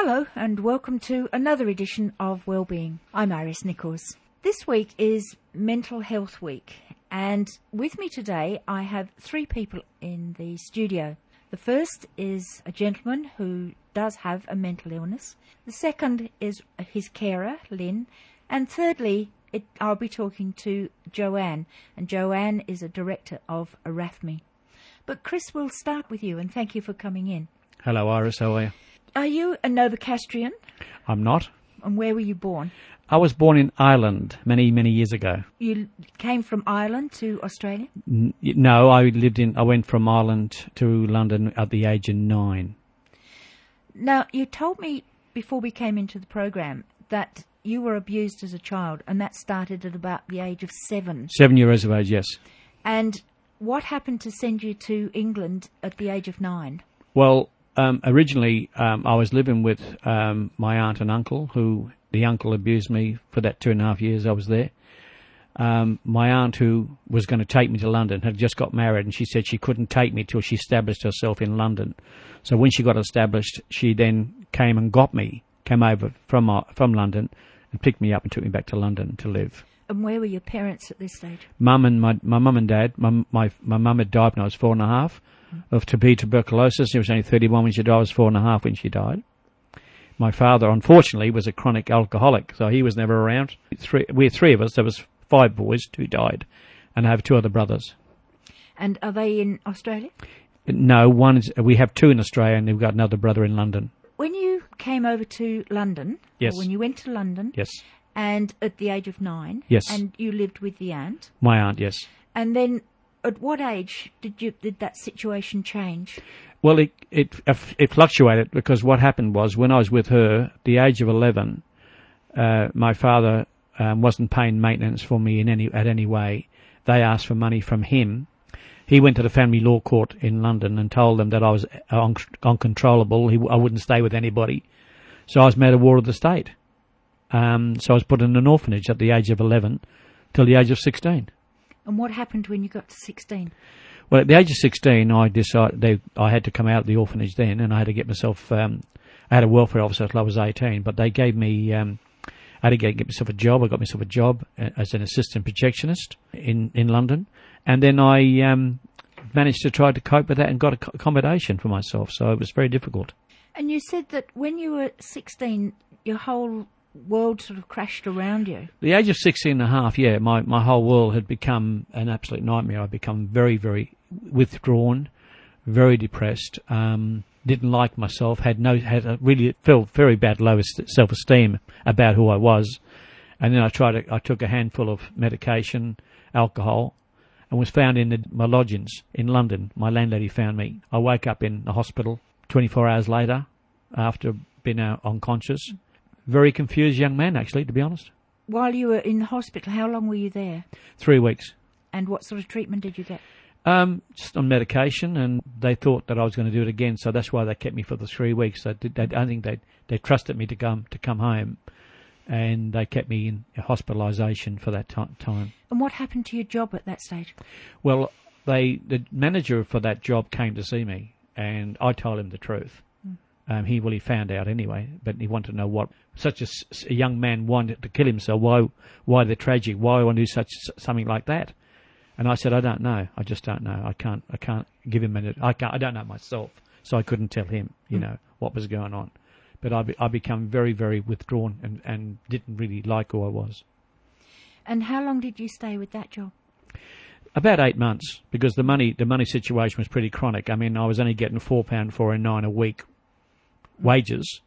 Hello, and welcome to another edition of Wellbeing. I'm Iris Nichols. This week is Mental Health Week, and with me today I have three people in the studio. The first is a gentleman who does have a mental illness. The second is his carer, Lynn. And thirdly, it, I'll be talking to Joanne, and Joanne is a director of ARAFMI. But Chris, we'll start with you, and thank you for coming in. Hello, Iris. How are you? Are you a Novocastrian? I'm not. And where were you born? I was born in Ireland many, many years ago. You came from Ireland to Australia? N- No, I lived in. I went from Ireland to London at the age of nine. Now, you told me before we came into the program that you were abused as a child, and that started at about the age of seven. Seven years of age, yes. And what happened to send you to England at the age of nine? Well, um, originally um, I was living with um, my aunt and uncle, who the uncle abused me for that two and a half years I was there. Um, my aunt, who was going to take me to London, had just got married, and she said she couldn't take me till she established herself in London. So when she got established, she then came and got me, came over from uh, from London, and picked me up and took me back to London to live. And where were your parents at this stage? Mum and my my mum and dad. My my my mum had died when I was four and a half of to be tuberculosis. She was only thirty one when she died. I was four and a half when she died. My father, unfortunately, was a chronic alcoholic, so he was never around. Three, we're three of us. There was five boys, two died, and I have two other brothers. And are they in Australia? No, one is. We have two in Australia, and we've got another brother in London. When you came over to London, Yes. or when you went to London, Yes, and at the age of nine, Yes. and you lived with the aunt, my aunt. Yes. and then at what age did you did that situation change? Well, it, it it fluctuated because what happened was when I was with her, the age of eleven, uh, my father um, wasn't paying maintenance for me in any at any way. They asked for money from him. He went to the family law court in London and told them that I was un- uncontrollable. He, I wouldn't stay with anybody, so I was made a ward of the state. Um, so I was put in an orphanage at the age of eleven till the age of sixteen. And what happened when you got to sixteen? Well, at the age of 16, I decided they, I had to come out of the orphanage then, and I had to get myself. Um, I had a welfare officer until I was 18, but they gave me. Um, I had to get, get myself a job. I got myself a job uh, as an assistant projectionist in in London, and then I um, managed to try to cope with that and got accommodation for myself. So it was very difficult. And you said that when you were sixteen, your whole world sort of crashed around you. The age of 16 and a half, yeah, my, my whole world had become an absolute nightmare. I'd become very, very withdrawn, very depressed, um, didn't like myself, had no, had a really felt very bad low self esteem about who I was. And then I tried to, I took a handful of medication, alcohol, and was found in the, my lodgings in London. My landlady found me. I woke up in the hospital 24 hours later after being unconscious. Very confused young man, actually, to be honest. While you were in the hospital, how long were you there? Three weeks. And what sort of treatment did you get? Um, just on medication, and they thought that I was going to do it again, so that's why they kept me for the three weeks. They, did, they, I think they they trusted me to come to come home, and they kept me in hospitalisation for that ti time. And what happened to your job at that stage? Well, they the manager for that job came to see me, and I told him the truth. Um, he well, he found out anyway, but he wanted to know what such a young man wanted to kill himself. Why, why the tragedy? Why want to do such something like that? And I said, I don't know. I just don't know. I can't. I can't give him an. I can't. I don't know myself, so I couldn't tell him. You know what was going on. But I, be, I become very, very withdrawn and, and didn't really like who I was. And how long did you stay with that job? About eight months, because the money the money situation was pretty chronic. I mean, I was only getting four pound four and nine a week wages,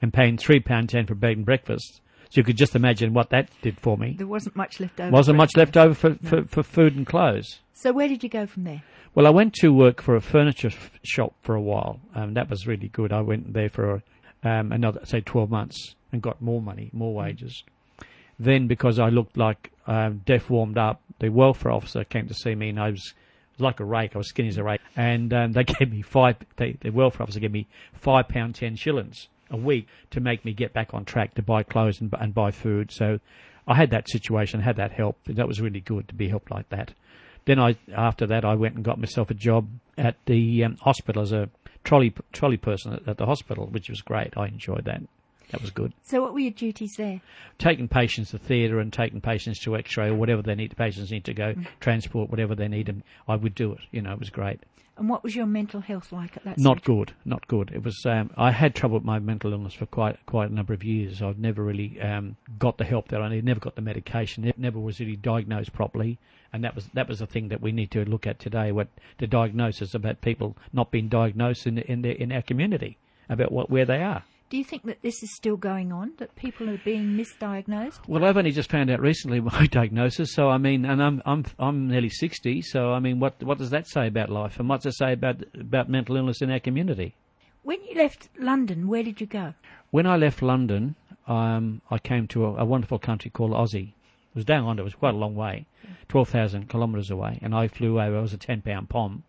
and paying three pound ten for bed and breakfast. So you could just imagine what that did for me. There wasn't much left over. Wasn't much left over for, for, for food and clothes. So where did you go from there? Well, I went to work for a furniture f- shop for a while. Um, that was really good. I went there for um, another, say, 12 months and got more money, more wages. Then, because I looked like um, deaf warmed up, the welfare officer came to see me and I was like a rake. I was skinny as a rake. And um, they gave me five, they, the welfare officer gave me five pound ten shillings a week to make me get back on track to buy clothes and, and buy food. So I had that situation, had that help. That was really good to be helped like that. Then I, after that, I went and got myself a job at the um, hospital as a trolley trolley person at, at the hospital, which was great. I enjoyed that. That was good. So, what were your duties there? Taking patients to theatre and taking patients to X-ray or whatever they need. The patients need to go transport whatever they need, and I would do it. You know, it was great. And what was your mental health like at that time? Not stage? good, not good. It was. Um, I had trouble with my mental illness for quite quite a number of years. I've never really um, got the help that I needed. Never got the medication. It never was really diagnosed properly, and that was that was the thing that we need to look at today. What the diagnosis about people not being diagnosed in in their, in our community about what where they are. Do you think that this is still going on? That people are being misdiagnosed? Well, I've only just found out recently my diagnosis. So I mean, and I'm I'm I'm nearly sixty. So I mean, what what does that say about life, and what does it say about about mental illness in our community? When you left London, where did you go? When I left London, um, I came to a, a wonderful country called Aussie. It was down under. It was quite a long way, twelve thousand kilometres away, and I flew over. I was a ten pound pom,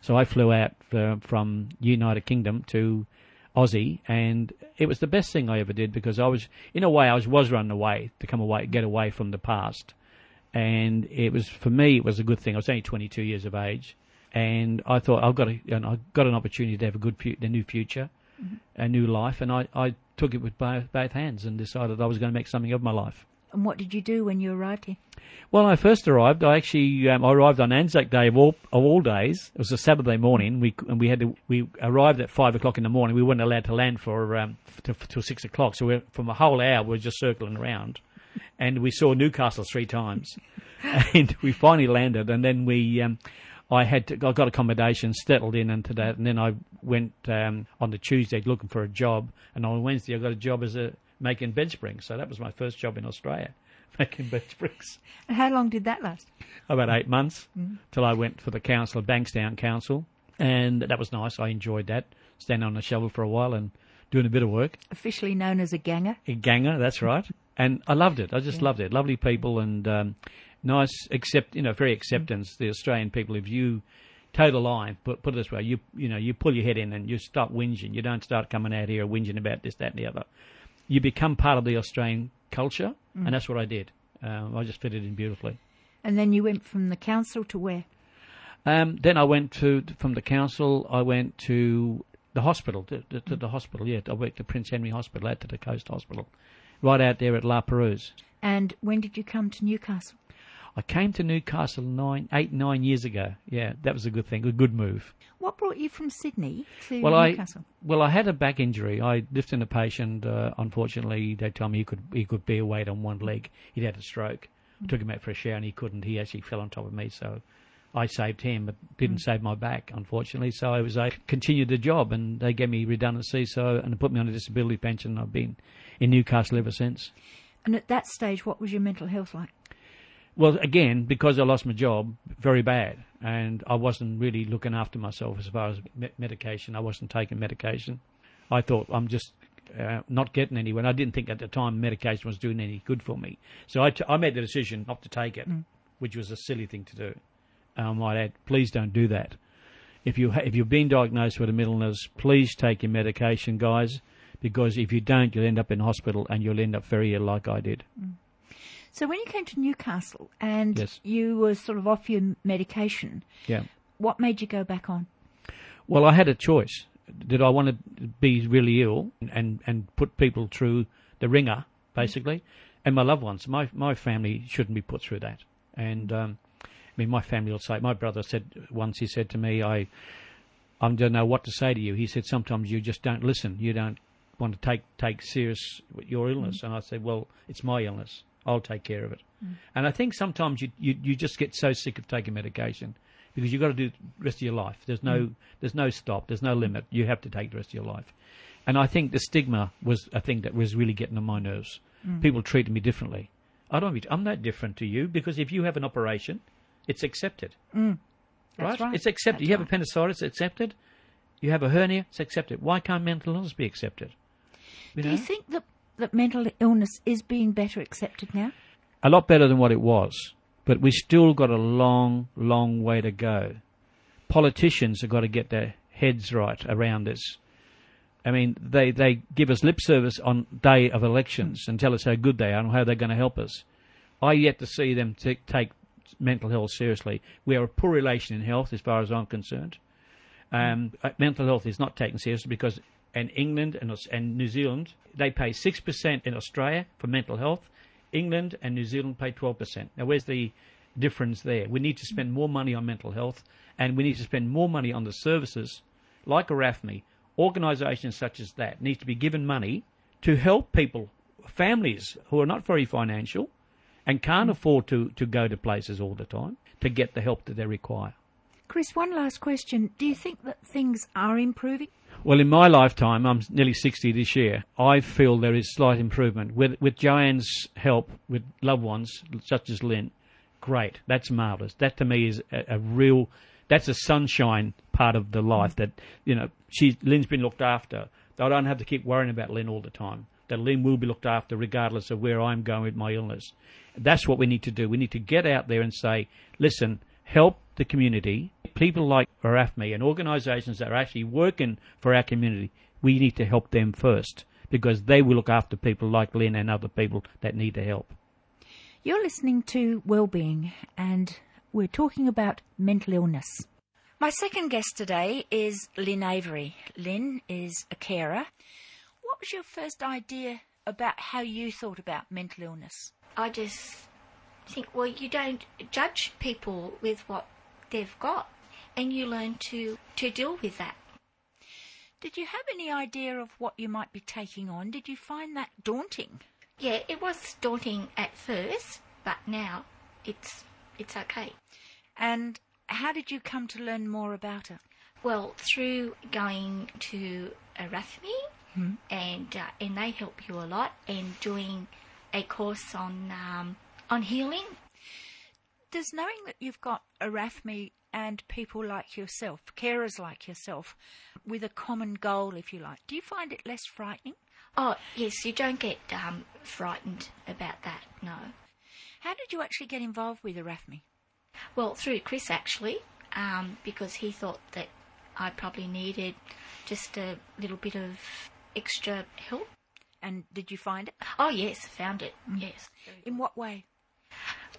so I flew out uh, from United Kingdom to Aussie, and it was the best thing I ever did because I was, in a way, I was was running away to come away, get away from the past, and it was for me, it was a good thing. I was only 22 years of age, and I thought I've got a, you know, I got an opportunity to have a good, fu- a new future, mm-hmm. a new life, and I, I took it with both, both hands and decided I was going to make something of my life. And what did you do when you arrived here? Well I first arrived, I actually um, I arrived on Anzac Day of all of all days. It was a Saturday morning. We and we had to we arrived at five o'clock in the morning. We weren't allowed to land for um, till, till six o'clock. So we from a whole hour we were just circling around, and we saw Newcastle three times, and we finally landed. And then we um, I had to I got accommodation, settled in into that, and then I went um, on the Tuesday looking for a job, and on Wednesday I got a job as a making bed springs. So that was my first job in Australia, making bed springs And how long did that last? about eight months till I went for the council, Bankstown Council, and that was nice. I enjoyed that, standing on a shovel for a while and doing a bit of work. Officially known as a ganger. A ganger, that's right, and I loved it. I just loved it. Lovely people and um, nice, accept you know, very acceptance. The Australian people, if you toe the line, put put it this way, you you know, you pull your head in and you stop whinging. You don't start coming out here whinging about this, that, and the other. You become part of the Australian culture, and that's what I did. Um, I just fitted in beautifully. And then you went from the council to where? Um, then I went to from the council. I went to the hospital, to, to, to the hospital. Yeah, I worked at Prince Henry Hospital, out to the Coast Hospital, right out there at La Perouse. And when did you come to Newcastle? I came to Newcastle nine, eight, nine years ago. Yeah, that was a good thing, a good move. What brought you from Sydney to Well, I well, I had a back injury. I lifted a patient. Uh, unfortunately, they told me he could he could bear weight on one leg. He'd had a stroke. I took him out for a shower and he couldn't. He actually fell on top of me, so I saved him, but didn't save my back, unfortunately. So I was I continued the job, and they gave me redundancy. So and put me on a disability pension. I've been in Newcastle ever since. And at that stage, what was your mental health like? Well, again, because I lost my job, very bad, and I wasn't really looking after myself as far as me- medication. I wasn't taking medication. I thought I'm just uh, not getting anywhere. I didn't think at the time medication was doing any good for me. So I, t- I made the decision not to take it, which was a silly thing to do. I might add, please don't do that. If you ha- if you've been diagnosed with a mental illness, please take your medication, guys, because if you don't, you'll end up in hospital and you'll end up very ill, like I did. So when you came to Newcastle and Yes. you were sort of off your medication, Yeah. what made you go back on? Well, I had a choice. Did I want to be really ill and, and put people through the ringer, basically, and my loved ones? My my family shouldn't be put through that. And um, I mean, my family will say. My brother said once. He said to me, "I I don't know what to say to you." He said, "Sometimes you just don't listen. You don't want to take take serious your illness." And I said, "Well, it's my illness. I'll take care of it." Mm. And I think sometimes you, you you just get so sick of taking medication because you've got to do the rest of your life. There's no mm. there's no stop. There's no limit. You have to take the rest of your life. And I think the stigma was a thing that was really getting on my nerves. Mm. People treated me differently. I don't. I'm not different to you because if you have an operation, it's accepted. That's right. It's accepted. That's you have right. appendicitis, it's accepted. You have a hernia, it's accepted. Why can't mental illness be accepted? You Do know? you think that, that mental illness is being better accepted now? a lot better than what it was, but we still got a long, long way to go. Politicians have got to get their heads right around this. I mean, they, they give us lip service on day of elections and tell us how good they are and how they're going to help us. I yet to see them t- take mental health seriously. We are a poor relation in health, as far as I'm concerned. Um, uh, mental health is not taken seriously because in England and, and New Zealand, they pay 6% in Australia for mental health. England and New Zealand pay 12%. Now, where's the difference there? We need to spend more money on mental health and we need to spend more money on the services like ARAFMI. Organisations such as that need to be given money to help people, families who are not very financial and can't afford to, to go to places all the time to get the help that they require. Chris, one last question. Do you think that things are improving? Well, in my lifetime, I'm nearly 60 this year, I feel there is slight improvement. With, with Joanne's help, with loved ones such as Lynn, great. That's marvellous. That to me is a, a real, that's a sunshine part of the life that, you know, she, Lynn's been looked after. I don't have to keep worrying about Lynn all the time. That Lynn will be looked after regardless of where I'm going with my illness. That's what we need to do. We need to get out there and say, listen, help the community. People like ARAFMI and organisations that are actually working for our community, we need to help them first because they will look after people like Lynn and other people that need the help. You're listening to Wellbeing, and we're talking about mental illness. My second guest today is Lynn Avery. Lynn is a carer. What was your first idea about how you thought about mental illness? I just think, well, you don't judge people with what they've got, and you learn to, to deal with that. Did you have any idea of what you might be taking on? Did you find that daunting? Yeah, it was daunting at first, but now it's it's okay. And how did you come to learn more about it? Well, through going to ARAFMI, and uh, and they help you a lot, and doing a course on um, on healing. Does knowing that you've got ARAFMI and people like yourself, carers like yourself, with a common goal, if you like, do you find it less frightening? Oh yes, you don't get um, frightened about that. No. How did you actually get involved with ARAFMI? Well, through Chris actually, um, because he thought that I probably needed just a little bit of extra help. And did you find it? Oh yes, found it. Yes. In what way?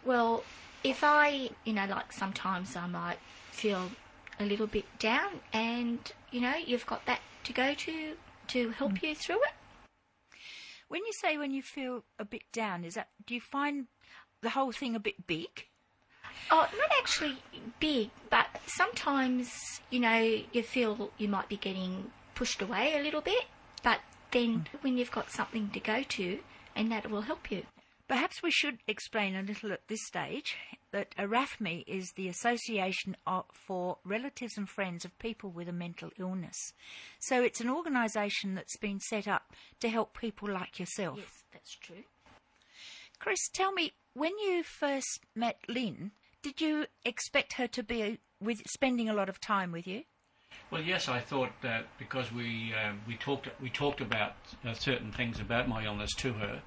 Well, if I, you know, like sometimes I might feel a little bit down, and you know, you've got that to go to to help mm. you through it. When you say when you feel a bit down, is that do you find the whole thing a bit big? Oh, not actually big, but sometimes, you know, you feel you might be getting pushed away a little bit, but then mm. when you've got something to go to, and that will help you. Perhaps we should explain a little at this stage that ARAFMI is the Association of, for Relatives and Friends of People with a Mental Illness. So it's an organisation that's been set up to help people like yourself. Yes, that's true. Chris, tell me, when you first met Lynn, did you expect her to be with spending a lot of time with you? Well, yes, I thought that because we um, we talked we talked about uh, certain things about my illness to her,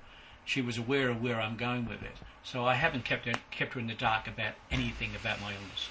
she was aware of where I'm going with it. So I haven't kept her, kept her in the dark about anything about my illness.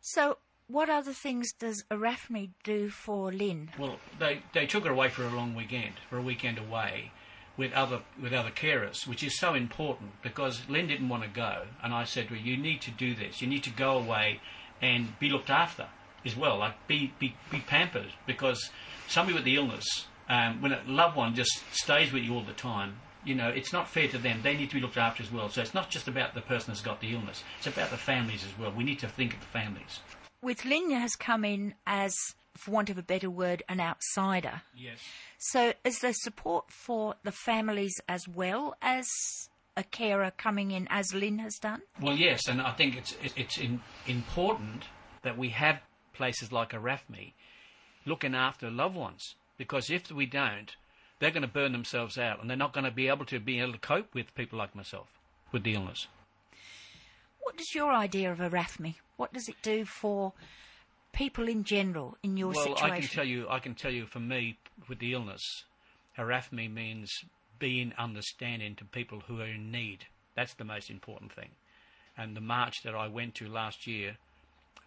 So, what other things does ARAFMI do for Lynn? Well, they they took her away for a long weekend, for a weekend away, with other with other carers, which is so important because Lynn didn't want to go, and I said to her, "You need to do this. You need to go away and be looked after as well, like be be, be pampered because somebody with the illness, um, when a loved one just stays with you all the time." You know, it's not fair to them. They need to be looked after as well. So it's not just about the person that's got the illness. It's about the families as well. We need to think of the families. With Lynn has come in as, for want of a better word, an outsider. Yes. So, is there support for the families as well as a carer coming in, as Lynn has done? Well, yes, and I think it's it's in, important that we have places like ARAFMI looking after loved ones because if we don't, they're going to burn themselves out and they're not going to be able to be able to cope with people like myself with the illness. What does your idea of ARAFMI? What does it do for people in general in your well, situation? I can tell you, I can tell you, for me with the illness, ARAFMI means being understanding to people who are in need. That's the most important thing. And the march that I went to last year,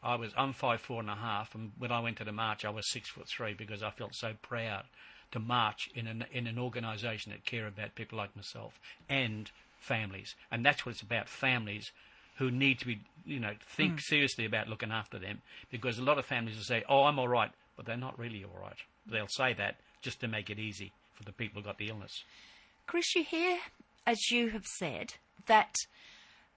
I was I'm five four and a half, and when I went to the march, I was six foot three because I felt so proud to march in an in an organisation that care about people like myself and families. And that's what it's about: families who need to be, you know, think hmm. seriously about looking after them because a lot of families will say, "Oh, I'm all right," but they're not really all right. They'll say that just to make it easy for the people who got the illness. Chris, you hear, as you have said, that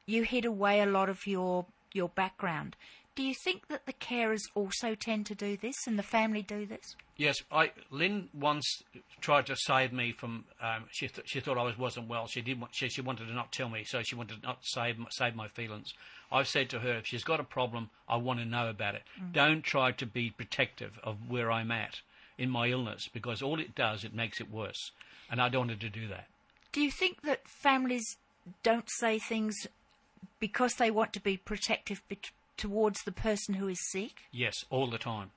you hid away a lot of your your background. Do you think that the carers also tend to do this and the family do this? Yes, I Lynn once tried to save me from. Um, she th- she thought I was wasn't well. She did. Want, she she wanted to not tell me, so she wanted to not save my- save my feelings. I've said to her, if she's got a problem, I want to know about it. Don't try to be protective of where I'm at in my illness because all it does it makes it worse, and I don't want her to do that. Do you think that families don't say things because they want to be protective towards the person who is sick? Yes, all the time.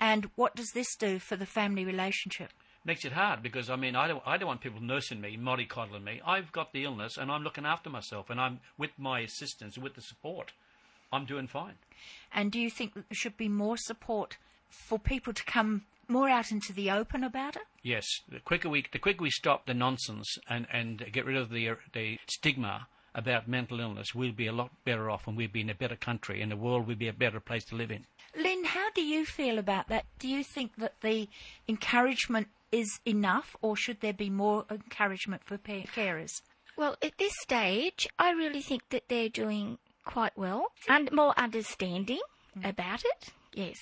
And what does this do for the family relationship? Makes it hard because I mean I don't I don't want people nursing me, mollycoddling me. I've got the illness and I'm looking after myself and I'm with my assistance with the support. I'm doing fine. And do you think that there should be more support for people to come more out into the open about it? Yes, the quicker we the quicker we stop the nonsense and, and get rid of the the stigma about mental illness, we'll be a lot better off and we'll be in a better country and the world will be a better place to live in. Lynn, how do you feel about that? Do you think that the encouragement is enough, or should there be more encouragement for carers? Well, at this stage, I really think that they're doing quite well and more understanding mm. about it. Yes.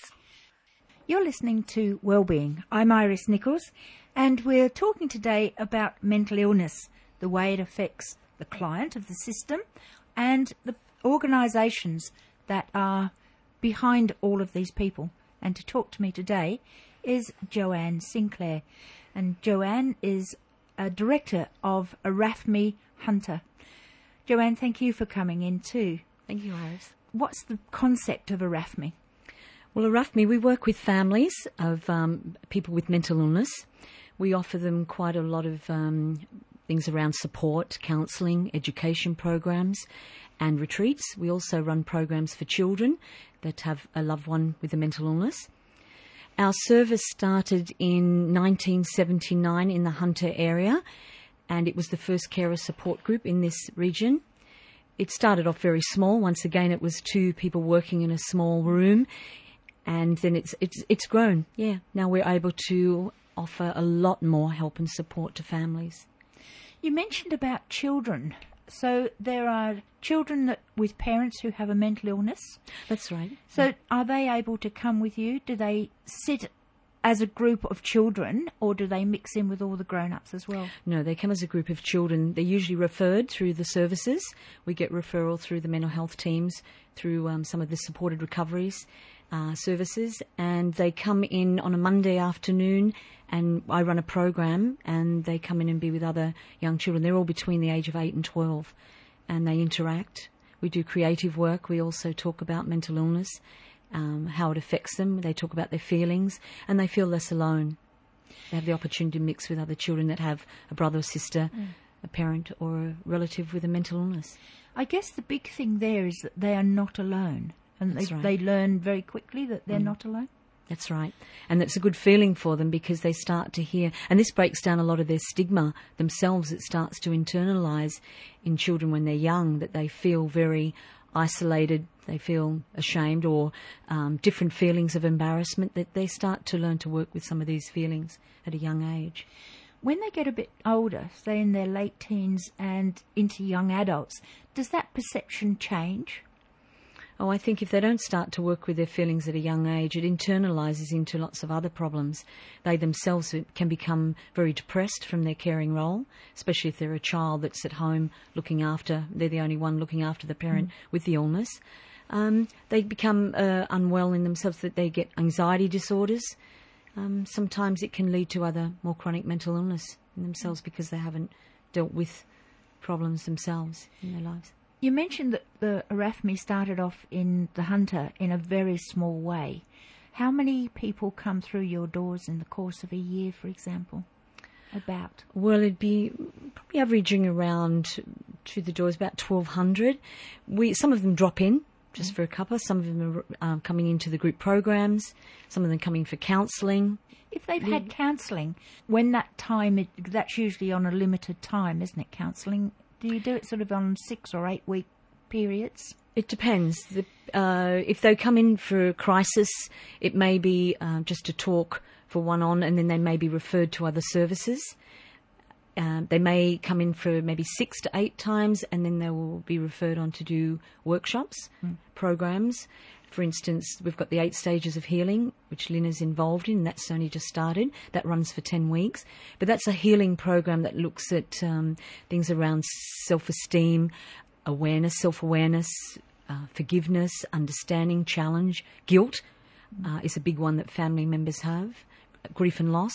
You're listening to Wellbeing. I'm Iris Nichols, and we're talking today about mental illness, the way it affects the client of the system, and the organisations that are behind all of these people. And to talk to me today is Joanne Sinclair. And Joanne is a director of ARAFMI Hunter. Joanne, thank you for coming in too. Thank you, Iris. What's the concept of ARAFMI? Well, ARAFMI, we work with families of um, people with mental illness. We offer them quite a lot of um, things around support, counselling, education programs, and retreats. We also run programs for children that have a loved one with a mental illness. Our service started in 1979 in the Hunter area, and it was the first carer support group in this region. It started off very small. Once again, it was two people working in a small room, and then it's it's it's grown. Yeah, now we're able to offer a lot more help and support to families. You mentioned about children. So there are children that, with parents who have a mental illness. That's right. So are they able to come with you? Do they sit as a group of children or do they mix in with all the grown-ups as well? No, they come as a group of children. They're usually referred through the services. We get referral through the mental health teams, through um, some of the supported recoveries uh, services, and they come in on a Monday afternoon. And I run a program, and they come in and be with other young children. They're all between the age of eight and twelve, and they interact. We do creative work. We also talk about mental illness, um, how it affects them. They talk about their feelings, and they feel less alone. They have the opportunity to mix with other children that have a brother or sister, a parent or a relative with a mental illness. I guess the big thing there is that they are not alone. And they, right. they learn very quickly that they're not alone. That's right. And that's a good feeling for them because they start to hear, and this breaks down a lot of their stigma themselves. It starts to internalise in children when they're young that they feel very isolated, they feel ashamed, or um, different feelings of embarrassment, that they start to learn to work with some of these feelings at a young age. When they get a bit older, say in their late teens and into young adults, does that perception change? Oh, I think if they don't start to work with their feelings at a young age, it internalises into lots of other problems. They themselves can become very depressed from their caring role, especially if they're a child that's at home looking after, they're the only one looking after the parent with the illness. Um, they become uh, unwell in themselves, that they get anxiety disorders. Um, sometimes it can lead to other more chronic mental illness in themselves because they haven't dealt with problems themselves in their lives. You mentioned that the ARAFMI started off in the Hunter in a very small way. How many people come through your doors in the course of a year, for example? About. Well, it'd be probably averaging around to the doors about twelve hundred. We some of them drop in just for a cuppa. Some of them are um, coming into the group programs. Some of them coming for counselling. If they've had counselling, when that time, it, that's usually on a limited time, isn't it? Counselling. Do you do it sort of on six or eight week periods? It depends. The, uh, if they come in for a crisis, it may be uh, just to talk for one on, and then they may be referred to other services. Um, they may come in for maybe six to eight times, and then they will be referred on to do workshops, mm. programs. For instance, we've got the eight stages of healing, which Lynn is involved in. That's only just started. That runs for 10 weeks. But that's a healing program that looks at um, things around self esteem, awareness, self awareness, uh, forgiveness, understanding, challenge, guilt uh, is a big one that family members have, grief and loss.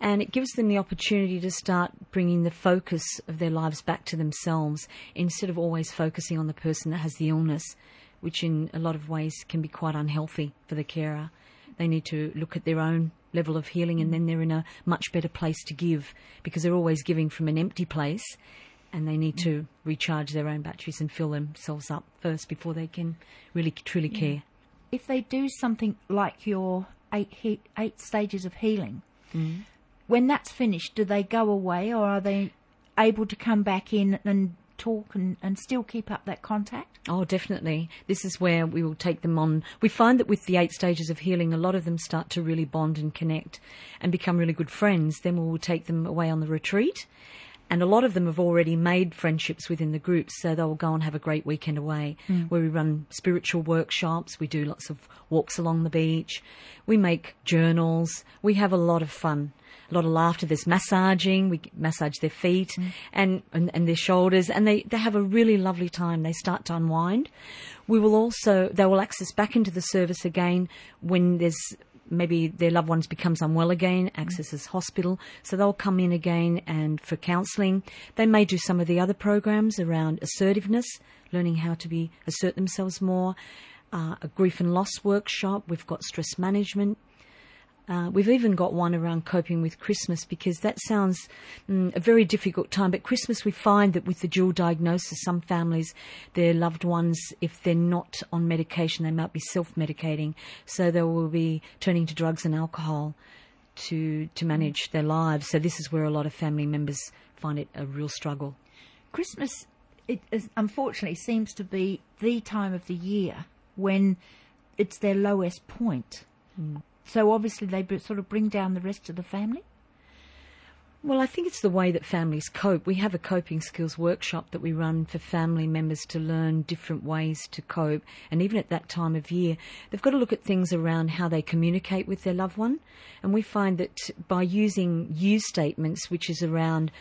And it gives them the opportunity to start bringing the focus of their lives back to themselves instead of always focusing on the person that has the illness which in a lot of ways can be quite unhealthy for the carer. They need to look at their own level of healing and then they're in a much better place to give because they're always giving from an empty place and they need to recharge their own batteries and fill themselves up first before they can really truly care. If they do something like your eight he- eight stages of healing, mm. when that's finished, do they go away or are they able to come back in and talk and, and still keep up that contact? Oh, definitely. This is where we will take them on. We find that with the eight stages of healing, a lot of them start to really bond and connect and become really good friends. Then we will take them away on the retreat. And a lot of them have already made friendships within the groups, so they'll go and have a great weekend away mm. where we run spiritual workshops, we do lots of walks along the beach, we make journals, we have a lot of fun a lot of laughter. There's massaging. We massage their feet mm. and, and, and their shoulders, and they, they have a really lovely time. They start to unwind. We will also they will access back into the service again when there's maybe their loved ones becomes unwell again, accesses hospital, so they'll come in again and for counselling. They may do some of the other programs around assertiveness, learning how to be assert themselves more. Uh, a grief and loss workshop. We've got stress management. Uh, we've even got one around coping with Christmas because that sounds mm, a very difficult time. But Christmas, we find that with the dual diagnosis, some families, their loved ones, if they're not on medication, they might be self medicating. So they will be turning to drugs and alcohol to, to manage their lives. So this is where a lot of family members find it a real struggle. Christmas, it is, unfortunately, seems to be the time of the year when it's their lowest point. Mm. So obviously they sort of bring down the rest of the family. Well, I think it's the way that families cope. We have a coping skills workshop that we run for family members to learn different ways to cope. And even at that time of year, they've got to look at things around how they communicate with their loved one. And we find that by using you statements, which is around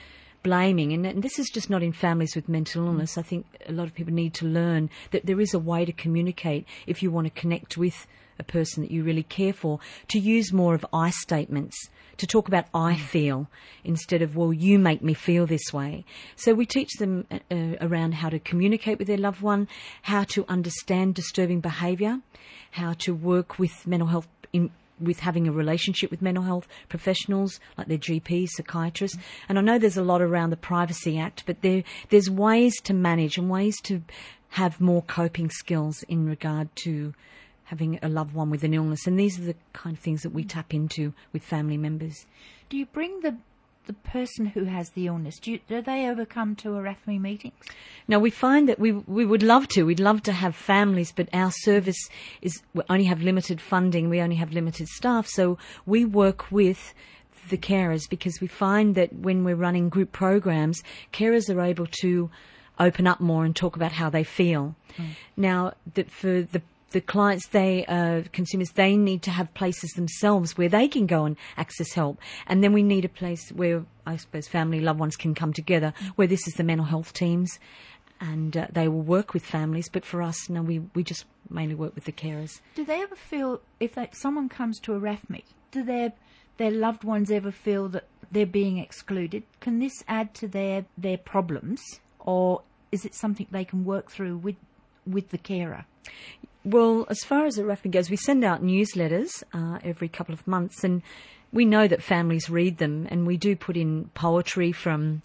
blaming, and, this is just not in families with mental illness, I think a lot of people need to learn that there is a way to communicate if you want to connect with a person that you really care for, to use more of I statements, to talk about I mm. feel instead of, well, you make me feel this way. So we teach them uh, uh, around how to communicate with their loved one, how to understand disturbing behaviour, how to work with mental health in, with having a relationship with mental health professionals like their GPs, psychiatrists. Mm. And I know there's a lot around the Privacy Act, but there there's ways to manage and ways to have more coping skills in regard to having a loved one with an illness. And these are the kind of things that we tap into with family members. Do you bring the the person who has the illness, do, you, do they ever come to ARAFMI meetings? No, we find that we we would love to. We'd love to have families, but our service is we only have limited funding. We only have limited staff, so we work with the carers because we find that when we're running group programs, carers are able to open up more and talk about how they feel. Mm. Now, that for the the clients, they uh, consumers, they need to have places themselves where they can go and access help, and then we need a place where I suppose family, loved ones can come together. Where this is the mental health teams, and uh, they will work with families. But for us, no, we we just mainly work with the carers. Do they ever feel if they, someone comes to ARAFMI, do their their loved ones ever feel that they're being excluded? Can this add to their their problems, or is it something they can work through with with the carer? Well, as far as ARAFMI goes, we send out newsletters uh, every couple of months, and we know that families read them, and we do put in poetry from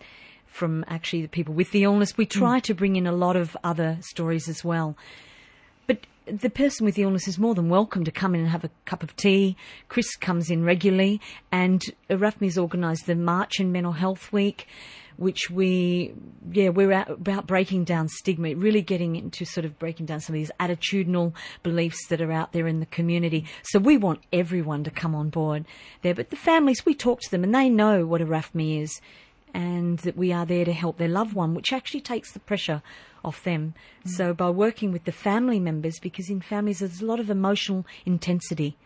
from actually the people with the illness. We try mm. to bring in a lot of other stories as well. The person with the illness is more than welcome to come in and have a cup of tea. Chris comes in regularly, and uh, RAFMI's organised the March in Mental Health Week, which we, yeah, we're about breaking down stigma, really getting into sort of breaking down some of these attitudinal beliefs that are out there in the community. So we want everyone to come on board there. But the families, we talk to them and they know what a RAFMI is and that we are there to help their loved one, which actually takes the pressure off them. Mm. So by working with the family members, because in families there's a lot of emotional intensity,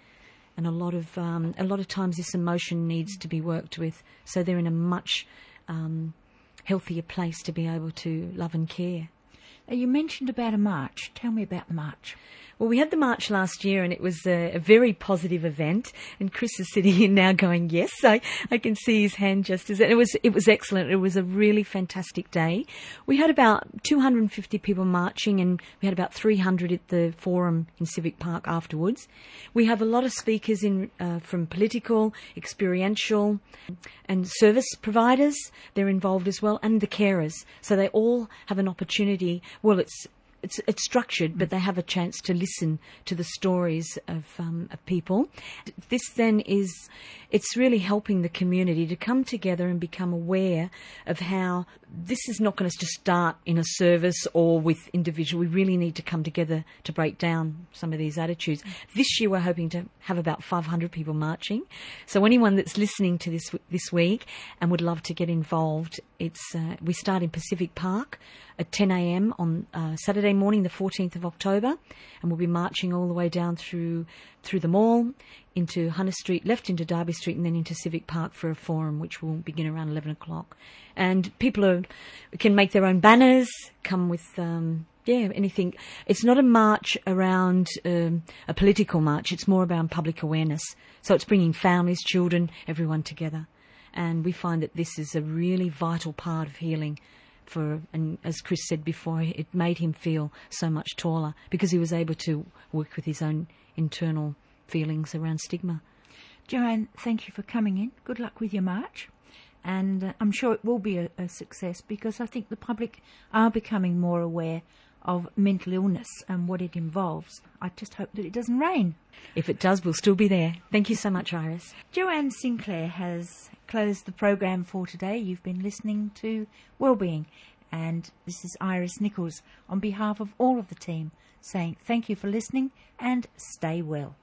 and a lot of um, a lot of times this emotion needs to be worked with, so they're in a much um, healthier place to be able to love and care. You mentioned about a march. Tell me about the march. Well, we had the march last year and it was a, a, very positive event. And Chris is sitting here now going, yes, I, I can see his hand just as it was, it was excellent. It was a really fantastic day. We had about 250 people marching and we had about 300 at the forum in Civic Park afterwards. We have a lot of speakers in, uh, from political, experiential and service providers. They're involved as well and the carers. So they all have an opportunity. Well, it's it's, it's structured, but they have a chance to listen to the stories of, um, of people. This then is, it's really helping the community to come together and become aware of how this is not going to just start in a service or with individual. We really need to come together to break down some of these attitudes. This year we're hoping to have about 500 people marching. So anyone that's listening to this this week and would love to get involved, it's uh, we start in Pacific Park at 10 a.m. on uh, Saturday morning, the 14th of October, and we'll be marching all the way down through through the mall into Hunter Street, left into Darby Street, and then into Civic Park for a forum, which will begin around 11 o'clock. And people are, can make their own banners, come with. Um, yeah, anything. It's not a march around um, a political march. It's more about public awareness. So it's bringing families, children, everyone together. And we find that this is a really vital part of healing for, and as Chris said before, it made him feel so much taller because he was able to work with his own internal feelings around stigma. Joanne, thank you for coming in. Good luck with your march. And uh, I'm sure it will be a, a success because I think the public are becoming more aware of mental illness and what it involves. I just hope that it doesn't rain. If it does, we'll still be there. Thank you so much, Iris. Joanne Sinclair has closed the program for today. You've been listening to Wellbeing, and this is Iris Nichols on behalf of all of the team saying thank you for listening and stay well.